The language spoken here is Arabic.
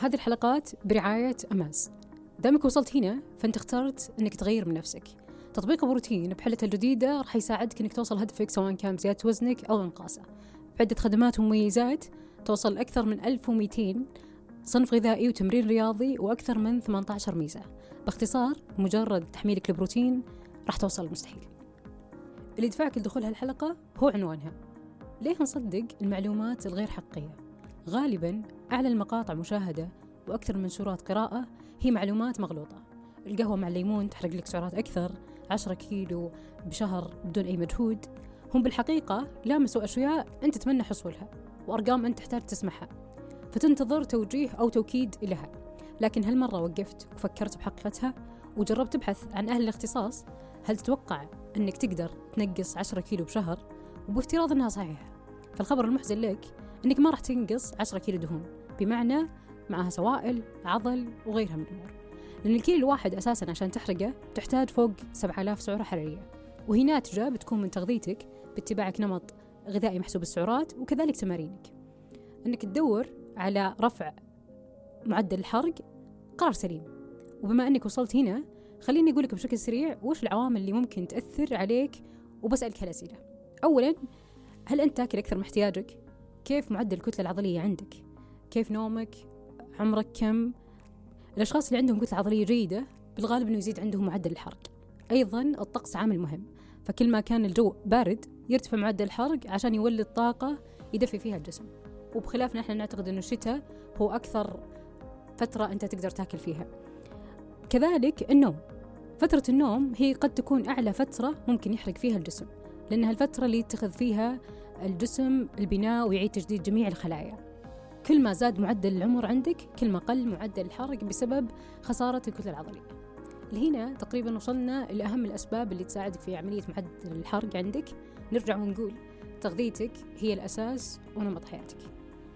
هذه الحلقات برعاية أماز. دامك وصلت هنا فأنت اخترت أنك تغير من نفسك. تطبيق بروتين بحلته الجديدة راح يساعدك أنك توصل هدفك سواء كان بزيادة وزنك أو إنقاصه. بعدة خدمات ومميزات توصل أكثر من 1200 صنف غذائي وتمرين رياضي وأكثر من 18 ميزة. باختصار مجرد تحميلك البروتين راح توصل المستحيل اللي يدفعك لدخول هالحلقة هو عنوانها. ليه نصدق المعلومات الغير حقيقية؟ غالبا أعلى المقاطع مشاهدة وأكثر المنشورات قراءة هي معلومات مغلوطة. القهوة مع الليمون تحرق لك سعرات أكثر 10 كيلو بشهر بدون أي مجهود. هم بالحقيقة لامسوا أشياء أنت تتمنى حصولها وأرقام أنت تحتاج تسمعها فتنتظر توجيه أو توكيد لها. لكن هالمرة وقفت وفكرت بحقيقتها وجربت تبحث عن أهل الاختصاص هل تتوقع أنك تقدر تنقص 10 كيلو بشهر؟ وبافتراض أنها صحيحة. فالخبر المحزن لك أنك ما راح تنقص 10 كيلو دهون بمعنى معها سوائل عضل وغيرها من الأمور. لأن الكيلو الواحد أساسا عشان تحرقه تحتاج فوق 7000 سعرة حرارية. وهي ناتجة بتكون من تغذيتك باتباعك نمط غذائي محسوب السعرات وكذلك تمارينك. أنك تدور على رفع معدل الحرق قرار سليم. وبما أنك وصلت هنا خليني أقول لك بشكل سريع وش العوامل اللي ممكن تأثر عليك وبسألك هالأسئلة. أولا هل أنت تاكل أكثر من احتياجك؟ كيف معدل الكتلة العضلية عندك؟ كيف نومك؟ عمرك كم؟ الأشخاص اللي عندهم كتلة عضلية جيدة بالغالب أنه يزيد عندهم معدل الحرق أيضا الطقس عامل مهم فكل ما كان الجو بارد يرتفع معدل الحرق عشان يولد طاقة يدفي فيها الجسم وبخلافنا إحنا نعتقد إنه الشتاء هو أكثر فترة أنت تقدر تاكل فيها كذلك النوم فترة النوم هي قد تكون أعلى فترة ممكن يحرق فيها الجسم لأنها الفترة اللي يتخذ فيها الجسم البناء ويعيد تجديد جميع الخلايا. كل ما زاد معدل العمر عندك كل ما قل معدل الحرق بسبب خسارة الكتلة العضلية. لهنا تقريبا وصلنا لأهم الأسباب اللي تساعدك في عملية معدل الحرق عندك. نرجع ونقول تغذيتك هي الأساس ونمط حياتك.